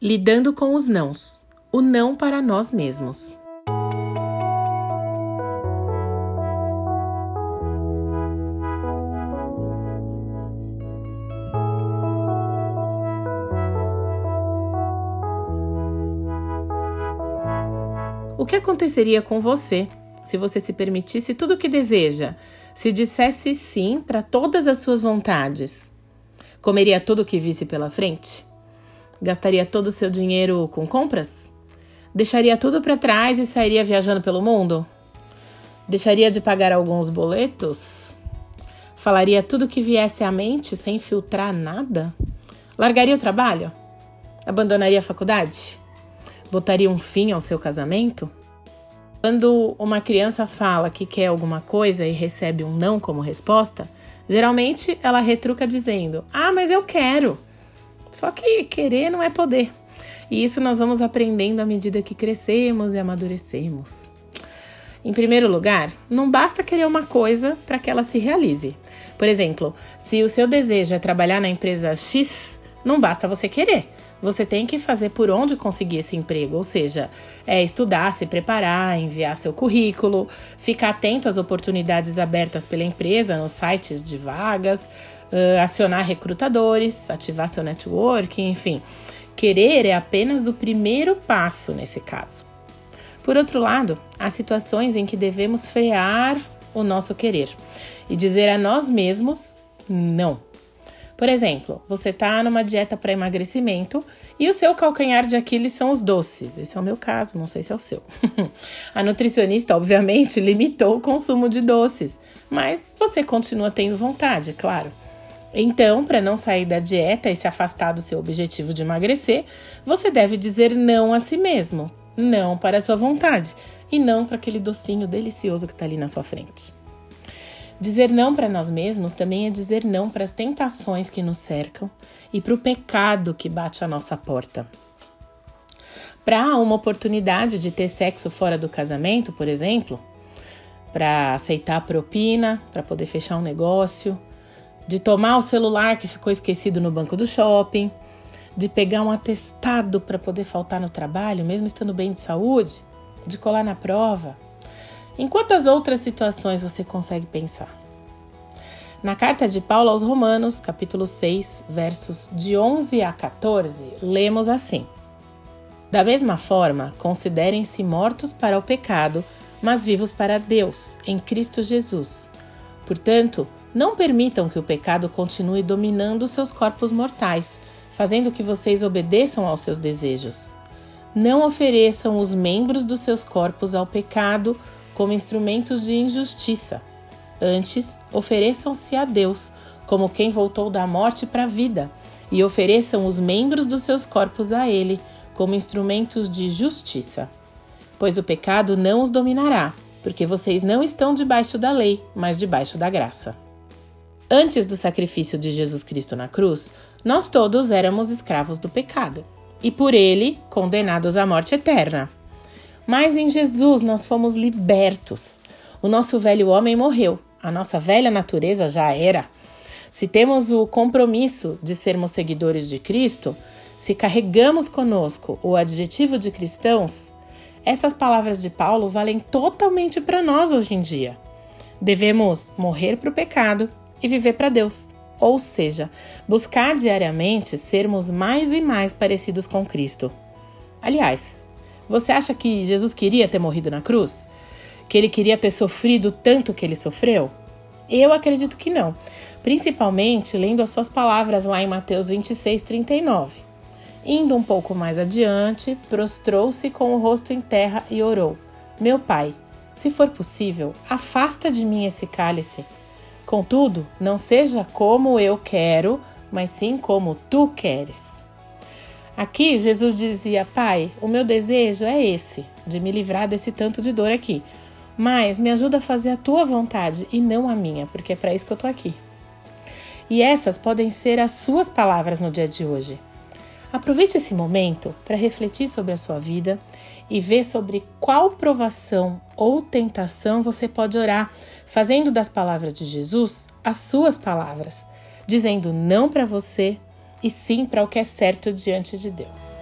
Lidando com os nãos. O não para nós mesmos. O que aconteceria com você se você se permitisse tudo o que deseja, se dissesse sim para todas as suas vontades? Comeria tudo o que visse pela frente? Gastaria todo o seu dinheiro com compras? Deixaria tudo para trás e sairia viajando pelo mundo? Deixaria de pagar alguns boletos? Falaria tudo que viesse à mente sem filtrar nada? Largaria o trabalho? Abandonaria a faculdade? Botaria um fim ao seu casamento? Quando uma criança fala que quer alguma coisa e recebe um não como resposta, geralmente ela retruca dizendo: Ah, mas eu quero. Só que querer não é poder. E isso nós vamos aprendendo à medida que crescemos e amadurecemos. Em primeiro lugar, não basta querer uma coisa para que ela se realize. Por exemplo, se o seu desejo é trabalhar na empresa X, não basta você querer. Você tem que fazer por onde conseguir esse emprego, ou seja, é estudar, se preparar, enviar seu currículo, ficar atento às oportunidades abertas pela empresa nos sites de vagas, uh, acionar recrutadores, ativar seu networking, enfim. Querer é apenas o primeiro passo nesse caso. Por outro lado, há situações em que devemos frear o nosso querer e dizer a nós mesmos não. Por exemplo, você está numa dieta para emagrecimento e o seu calcanhar de Aquiles são os doces. Esse é o meu caso, não sei se é o seu. a nutricionista, obviamente, limitou o consumo de doces, mas você continua tendo vontade, claro. Então, para não sair da dieta e se afastar do seu objetivo de emagrecer, você deve dizer não a si mesmo, não para a sua vontade e não para aquele docinho delicioso que está ali na sua frente. Dizer não para nós mesmos também é dizer não para as tentações que nos cercam e para o pecado que bate à nossa porta. Para uma oportunidade de ter sexo fora do casamento, por exemplo, para aceitar propina, para poder fechar um negócio, de tomar o celular que ficou esquecido no banco do shopping, de pegar um atestado para poder faltar no trabalho, mesmo estando bem de saúde, de colar na prova, em quantas outras situações você consegue pensar? Na carta de Paulo aos Romanos, capítulo 6, versos de 11 a 14, lemos assim: Da mesma forma, considerem-se mortos para o pecado, mas vivos para Deus, em Cristo Jesus. Portanto, não permitam que o pecado continue dominando seus corpos mortais, fazendo que vocês obedeçam aos seus desejos. Não ofereçam os membros dos seus corpos ao pecado como instrumentos de injustiça. Antes, ofereçam-se a Deus como quem voltou da morte para a vida, e ofereçam os membros dos seus corpos a Ele como instrumentos de justiça. Pois o pecado não os dominará, porque vocês não estão debaixo da lei, mas debaixo da graça. Antes do sacrifício de Jesus Cristo na cruz, nós todos éramos escravos do pecado, e por ele condenados à morte eterna. Mas em Jesus nós fomos libertos. O nosso velho homem morreu, a nossa velha natureza já era. Se temos o compromisso de sermos seguidores de Cristo, se carregamos conosco o adjetivo de cristãos, essas palavras de Paulo valem totalmente para nós hoje em dia. Devemos morrer para o pecado e viver para Deus. Ou seja, buscar diariamente sermos mais e mais parecidos com Cristo. Aliás, você acha que Jesus queria ter morrido na cruz? Que ele queria ter sofrido tanto que ele sofreu? Eu acredito que não, principalmente lendo as suas palavras lá em Mateus 26, 39. Indo um pouco mais adiante, prostrou-se com o rosto em terra e orou: Meu pai, se for possível, afasta de mim esse cálice. Contudo, não seja como eu quero, mas sim como tu queres. Aqui Jesus dizia: Pai, o meu desejo é esse, de me livrar desse tanto de dor aqui. Mas me ajuda a fazer a tua vontade e não a minha, porque é para isso que eu tô aqui. E essas podem ser as suas palavras no dia de hoje. Aproveite esse momento para refletir sobre a sua vida e ver sobre qual provação ou tentação você pode orar, fazendo das palavras de Jesus as suas palavras, dizendo não para você e sim para o que é certo diante de Deus.